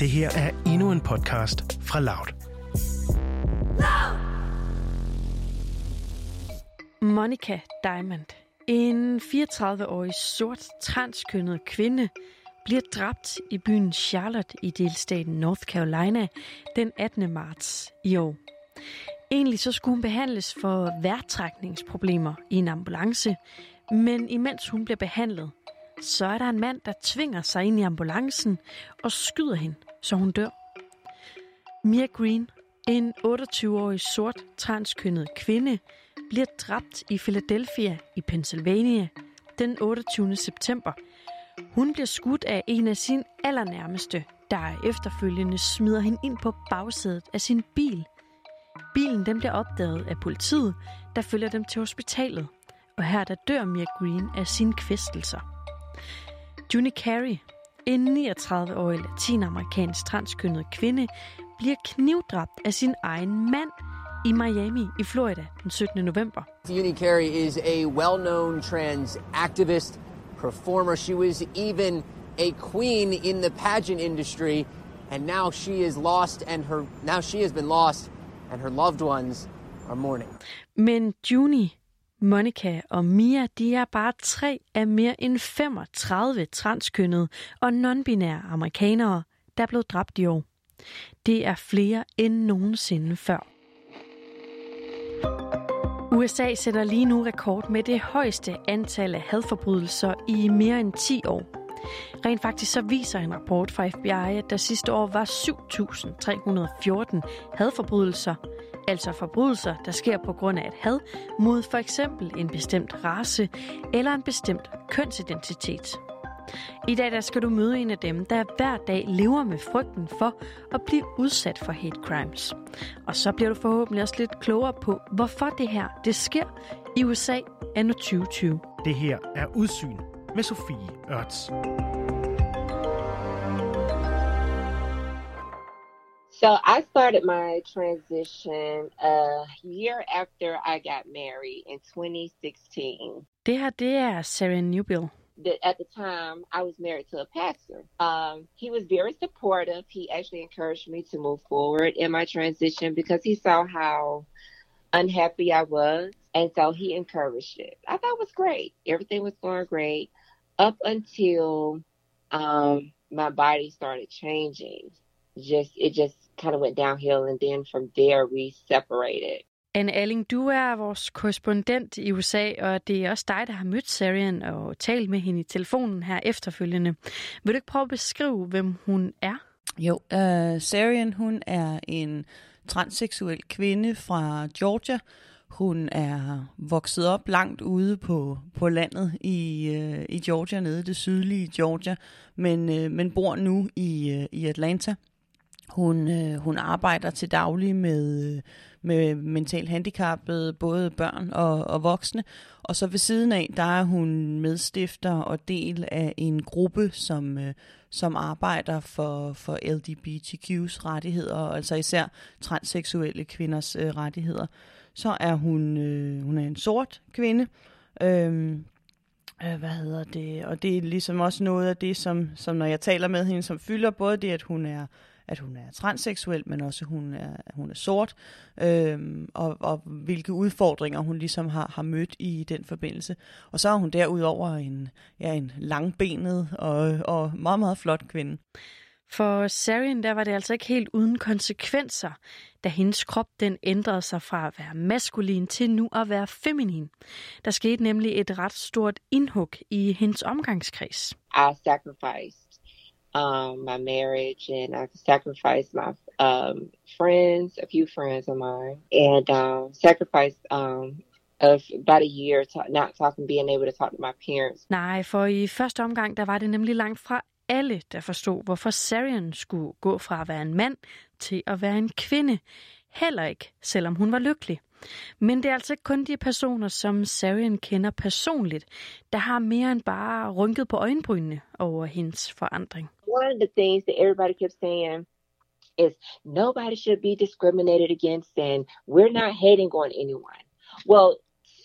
Det her er endnu en podcast fra Loud. Monica Diamond, en 34-årig sort transkønnet kvinde, bliver dræbt i byen Charlotte i delstaten North Carolina den 18. marts i år. Egentlig så skulle hun behandles for værtrækningsproblemer i en ambulance, men imens hun bliver behandlet, så er der en mand, der tvinger sig ind i ambulancen og skyder hende, så hun dør. Mia Green, en 28-årig sort transkønnet kvinde, bliver dræbt i Philadelphia i Pennsylvania den 28. september. Hun bliver skudt af en af sine allernærmeste, der efterfølgende smider hende ind på bagsædet af sin bil. Bilen den bliver opdaget af politiet, der følger dem til hospitalet, og her der dør Mia Green af sine kvæstelser. Juni Carey, en 39-årig latinamerikansk transkønnet kvinde, bliver knivdræbt af sin egen mand i Miami i Florida den 17. november. Uni Carey is a well-known trans activist, performer. She was even a queen in the pageant industry, and now she is lost, and her now she has been lost, and her loved ones are mourning. Men Juni, Monica og Mia, de er bare tre af mere end 35 transkønnede og nonbinære amerikanere, der er blevet dræbt i år. Det er flere end nogensinde før. USA sætter lige nu rekord med det højeste antal af hadforbrydelser i mere end 10 år. Rent faktisk så viser en rapport fra FBI, at der sidste år var 7.314 hadforbrydelser, altså forbrydelser, der sker på grund af et had mod for eksempel en bestemt race eller en bestemt kønsidentitet. I dag der skal du møde en af dem, der hver dag lever med frygten for at blive udsat for hate crimes. Og så bliver du forhåbentlig også lidt klogere på, hvorfor det her det sker i USA anno 2020. Det her er Udsyn med Sofie Ørts. So I started my transition a year after I got married in 2016. Det her, det er Sarah Newbill. At the time I was married to a pastor. Um, he was very supportive. He actually encouraged me to move forward in my transition because he saw how unhappy I was. And so he encouraged it. I thought it was great. Everything was going great up until um, my body started changing. Just it just kind of went downhill, and then from there we separated. Anne Alling, du er vores korrespondent i USA, og det er også dig, der har mødt Sarian og talt med hende i telefonen her efterfølgende. Vil du ikke prøve at beskrive, hvem hun er? Jo, uh, Sarian, hun er en transseksuel kvinde fra Georgia. Hun er vokset op langt ude på, på landet i, uh, i Georgia, nede i det sydlige Georgia, men, uh, men bor nu i, uh, i Atlanta. Hun, øh, hun arbejder til daglig med, øh, med mentalt handicappede, både børn og, og voksne. Og så ved siden af, der er hun medstifter og del af en gruppe, som, øh, som arbejder for, for LGBTQ's rettigheder, altså især transseksuelle kvinders øh, rettigheder. Så er hun, øh, hun er en sort kvinde, øhm, øh, hvad hedder det, og det er ligesom også noget af det, som, som når jeg taler med hende, som fylder både det, at hun er at hun er transseksuel, men også hun er, hun er sort, øhm, og, og hvilke udfordringer hun ligesom har, har mødt i den forbindelse. Og så er hun derudover en, ja, en langbenet og, og meget, meget flot kvinde. For Sarian, der var det altså ikke helt uden konsekvenser, da hendes krop den ændrede sig fra at være maskulin til nu at være feminin. Der skete nemlig et ret stort indhug i hendes omgangskreds. I sacrificed um, my marriage and I sacrificed my um, friends, a few friends of mine, and um, sacrificed um, of about a year to not talking, being able to talk to my parents. Nej, for i første omgang, der var det nemlig langt fra alle, der forstod, hvorfor Sarian skulle gå fra at være en mand til at være en kvinde. Heller ikke, selvom hun var lykkelig. Men det er altså kun de personer, som Sarian kender personligt, der har mere end bare rynket på øjenbrynene over hendes forandring. One of the things that everybody kept saying is nobody should be discriminated against and we're not hating on anyone. Well,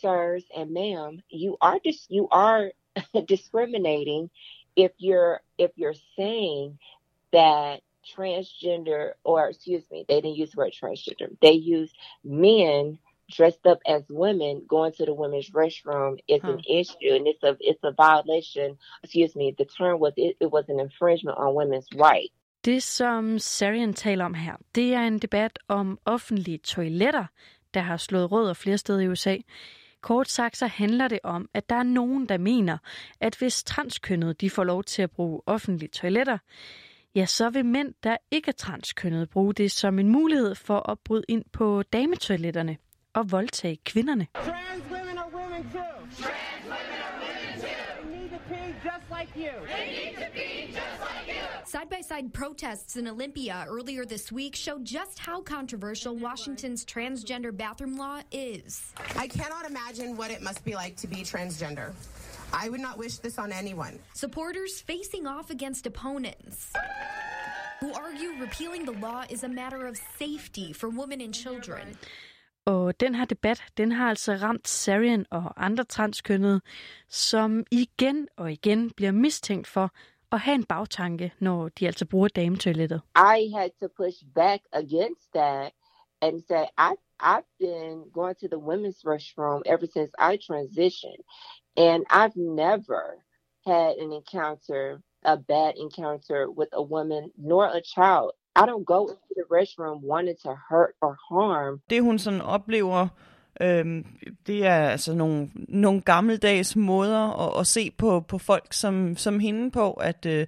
sirs and ma'am, you are dis- you are discriminating if you're if you're saying that transgender, or excuse me, they didn't use the word transgender. They used men dressed up as women going to the women's restroom is huh. an issue and it's a it's a violation excuse me the term was it, it was an infringement on women's rights Det, som Sarian taler om her, det er en debat om offentlige toiletter, der har slået rødder flere steder i USA. Kort sagt så handler det om, at der er nogen, der mener, at hvis transkønnet de får lov til at bruge offentlige toiletter, ja, så vil mænd, der ikke er transkønnet, bruge det som en mulighed for at bryde ind på dametoiletterne og voldtage kvinderne. Trans women are women too. Trans women are women too. They need to pee just like you. They need to pee just like you. Side by side protests in Olympia earlier this week showed just how controversial Washington's transgender bathroom law is. I cannot imagine what it must be like to be transgender. I would not wish this on anyone. Supporters facing off against opponents who argue repealing the law is a matter of safety for women and children. Og den her debat, den har altså ramt Sarian og andre transkønnede, som igen og igen bliver mistænkt for at have en bagtanke, når de altså bruger dametoilettet. I had to push back against that and say, I, I've been going to the women's restroom ever since I transitioned. And I've never had an encounter, a bad encounter with a woman nor a child. I don't go into the restroom wanting to hurt or harm. Det hun sådan oplever, øhm, det er altså nogle, nogle gammeldags måder at, at se på, på folk som, som hende på, at, øh,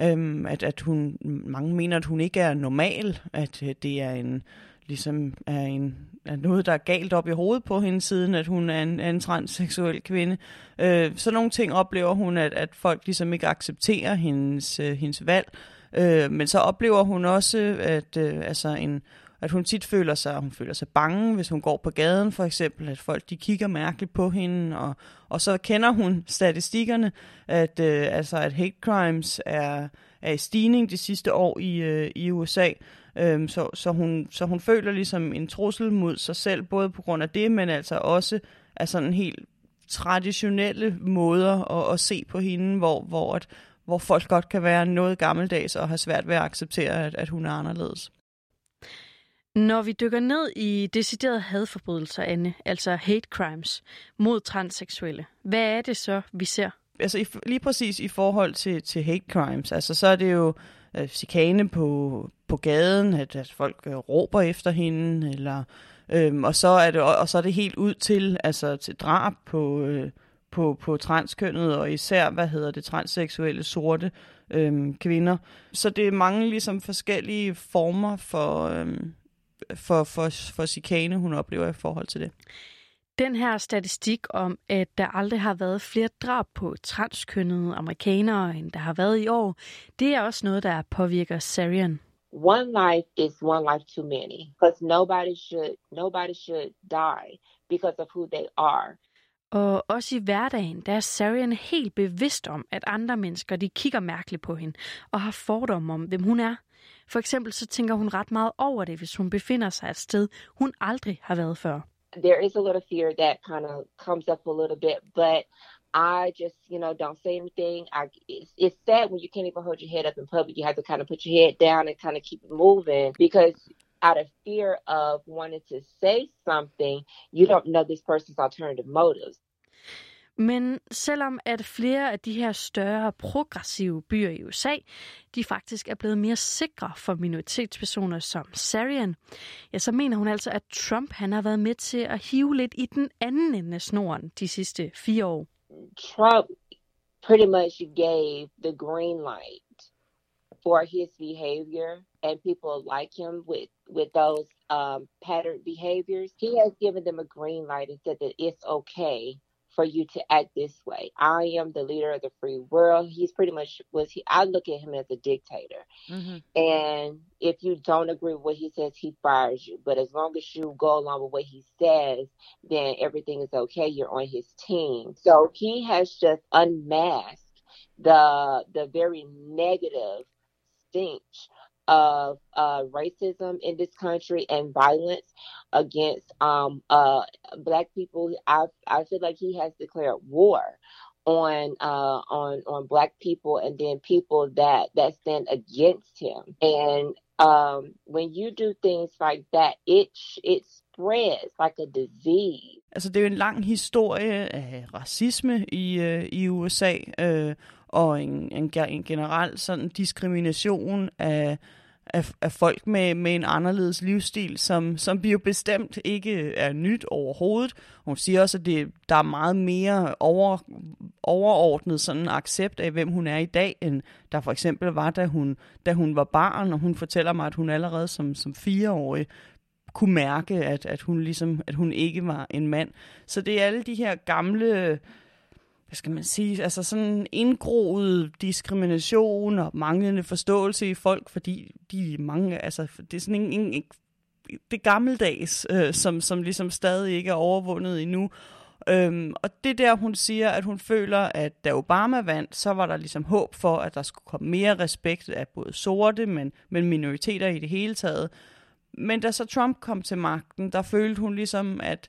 øhm, at, at hun, mange mener, at hun ikke er normal, at øh, det er en, ligesom er, en, er noget, der er galt op i hovedet på hende, siden at hun er en, er en transseksuel kvinde. Øh, så nogle ting oplever hun, at, at folk ligesom ikke accepterer hendes, øh, hendes valg. Øh, men så oplever hun også, at, øh, altså en, at hun tit føler sig, hun føler sig bange, hvis hun går på gaden for eksempel, at folk de kigger mærkeligt på hende, og, og så kender hun statistikkerne, at, øh, altså, at hate crimes er, er i stigning de sidste år i, øh, i USA, øhm, så, så, hun, så hun føler ligesom en trussel mod sig selv, både på grund af det, men altså også af sådan en helt traditionelle måder at, at se på hende, hvor, hvor at hvor folk godt kan være noget gammeldags og have svært ved at acceptere, at, at hun er anderledes. Når vi dykker ned i deciderede hadforbrydelser, Anne, altså hate crimes mod transseksuelle, hvad er det så, vi ser? Altså lige præcis i forhold til, til hate crimes, altså så er det jo øh, chikane på, på gaden, at, at folk øh, råber efter hende, eller, øh, og, så er det, og så er det helt ud til, altså, til drab på, øh, på, på transkønnet, og især, hvad hedder det, transseksuelle sorte øhm, kvinder. Så det er mange ligesom forskellige former for, øhm, for, for, for chikane, hun oplever i forhold til det. Den her statistik om, at der aldrig har været flere drab på transkønnede amerikanere, end der har været i år, det er også noget, der påvirker Sarian. One life is one life too many, because nobody should nobody should die because of who they are. Og også i hverdagen, der er Sarian helt bevidst om, at andre mennesker de kigger mærkeligt på hende og har fordomme om, hvem hun er. For eksempel så tænker hun ret meget over det, hvis hun befinder sig et sted, hun aldrig har været før. There is a little fear that kind of comes up a little bit, but I just, you know, don't say anything. I, it's, it's sad when you can't even hold your head up in public. You have to kind of put your head down and kind of keep it moving because out of fear of wanting to say something, you don't know this person's alternative motives. Men selvom at flere af de her større progressive byer i USA, de faktisk er blevet mere sikre for minoritetspersoner som Sarian, ja, så mener hun altså, at Trump han har været med til at hive lidt i den anden ende af snoren de sidste fire år. Trump pretty much gave the green light for his behavior and people like him with with those um, patterned behaviors. He has given them a green light and said that it's okay for you to act this way. I am the leader of the free world. He's pretty much was he. I look at him as a dictator, mm-hmm. and if you don't agree with what he says, he fires you. But as long as you go along with what he says, then everything is okay. You're on his team. So he has just unmasked the the very negative stench of uh, racism in this country and violence against um, uh, black people. I, I feel like he has declared war on uh, on on black people and then people that that stand against him. And um, when you do things like that, it it spreads like a disease. Altså, det er jo en lang historie af racisme i, øh, i USA, øh, og en, en, en generel sådan diskrimination af, af, af folk med, med en anderledes livsstil, som, som vi jo bestemt ikke er nyt overhovedet. Hun siger også, at det, der er meget mere over, overordnet sådan accept af, hvem hun er i dag, end der for eksempel var, da hun, da hun var barn, og hun fortæller mig, at hun allerede som, som fireårig kunne mærke, at, at, hun ligesom, at hun ikke var en mand. Så det er alle de her gamle hvad skal man sige, altså sådan indgroet diskrimination og manglende forståelse i folk, fordi de mange, altså det er sådan en, en, en det gammeldags, øh, som, som ligesom stadig ikke er overvundet endnu. Øhm, og det der, hun siger, at hun føler, at da Obama vandt, så var der ligesom håb for, at der skulle komme mere respekt af både sorte, men, men minoriteter i det hele taget. Men da så Trump kom til magten, der følte hun ligesom, at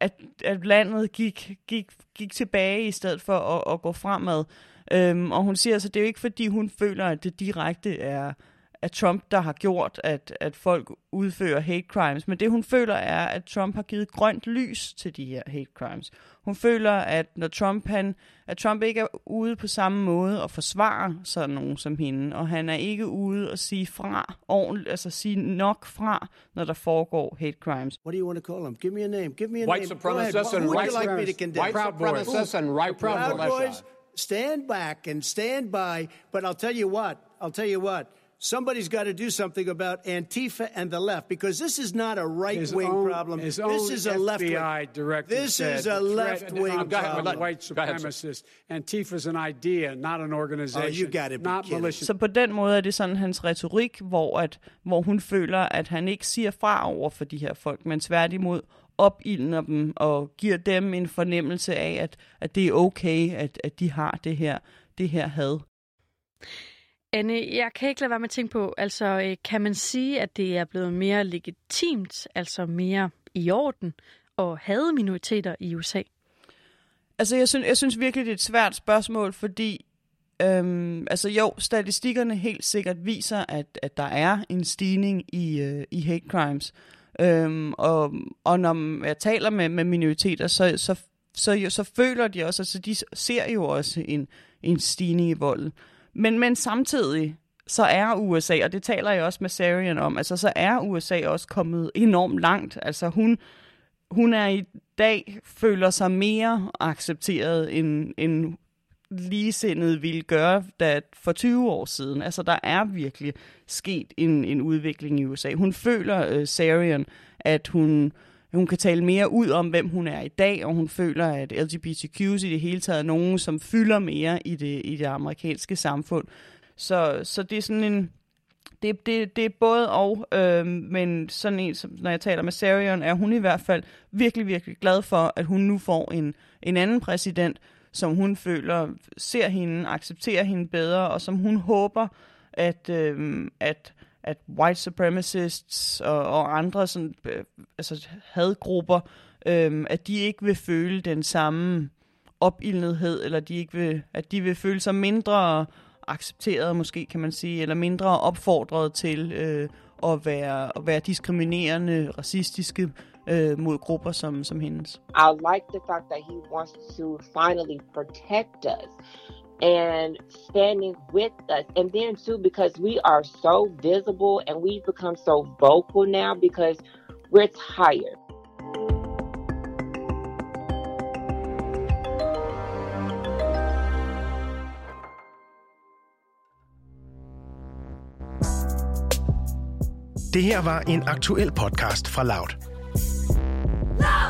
at, at landet gik, gik, gik tilbage i stedet for at, at gå fremad. Øhm, og hun siger altså, det er jo ikke fordi, hun føler, at det direkte er, at Trump, der har gjort, at, at folk udfører hate crimes. Men det hun føler er, at Trump har givet grønt lys til de her hate crimes. Hun føler, at når Trump, han, at Trump ikke er ude på samme måde og forsvare sådan nogen som hende, og han er ikke ude og sige fra ordentligt, altså sige nok fra, når der foregår hate crimes. What do you want to call them? Give me a name. Give me a white name. Supremacists and you like me to condemn? White supremacists and right Proud. Boys, stand back and stand by. But I'll tell you what. I'll tell you what. Somebody's got to do something about Antifa and the left because this is not a right wing problem. his This own is a left wing. Director This is a left wing problem. white ahead, sir. supremacists. Antifa's an idea, not an organization. Oh, you not militia. Så på den måde er det sådan hans retorik, hvor, at, hvor hun føler, at han ikke siger fra over for de her folk, men tværtimod opildner dem og giver dem en fornemmelse af, at, at det er okay, at, at de har det her, det her had. Anne, jeg kan ikke lade være med at tænke på, altså øh, kan man sige, at det er blevet mere legitimt, altså mere i orden, at have minoriteter i USA? Altså, jeg synes, jeg synes virkelig, det er et svært spørgsmål, fordi øhm, altså jo, statistikkerne helt sikkert viser, at, at der er en stigning i, øh, i hate crimes. Øhm, og, og når jeg taler med, med minoriteter, så, så, så, så, så føler de også, altså de ser jo også en, en stigning i volden. Men, men samtidig, så er USA, og det taler jeg også med Sarian om, altså så er USA også kommet enormt langt. Altså hun, hun er i dag, føler sig mere accepteret, end, end ligesindet ville gøre da for 20 år siden. Altså, der er virkelig sket en, en udvikling i USA. Hun føler, uh, Sarian, at hun, hun kan tale mere ud om, hvem hun er i dag, og hun føler, at LGBTQ's i det hele taget er nogen, som fylder mere i det, i det amerikanske samfund. Så, så det er sådan en... Det, det, det er både og, øh, men sådan en, som, når jeg taler med Sarion, er hun i hvert fald virkelig, virkelig glad for, at hun nu får en, en anden præsident, som hun føler ser hende, accepterer hende bedre, og som hun håber, at, øh, at, at white supremacists og, og andre sådan, øh, altså hadgrupper, øh, at de ikke vil føle den samme opildnethed, eller de ikke vil, at de vil føle sig mindre accepteret, måske kan man sige, eller mindre opfordret til øh, at, være, at være diskriminerende, racistiske øh, mod grupper som, som hendes. I like the fact that he wants to finally protect us and standing with us. And then, too, because we are so visible and we've become so vocal now because we're tired. Det her var en aktuel podcast fra Loud. Loud!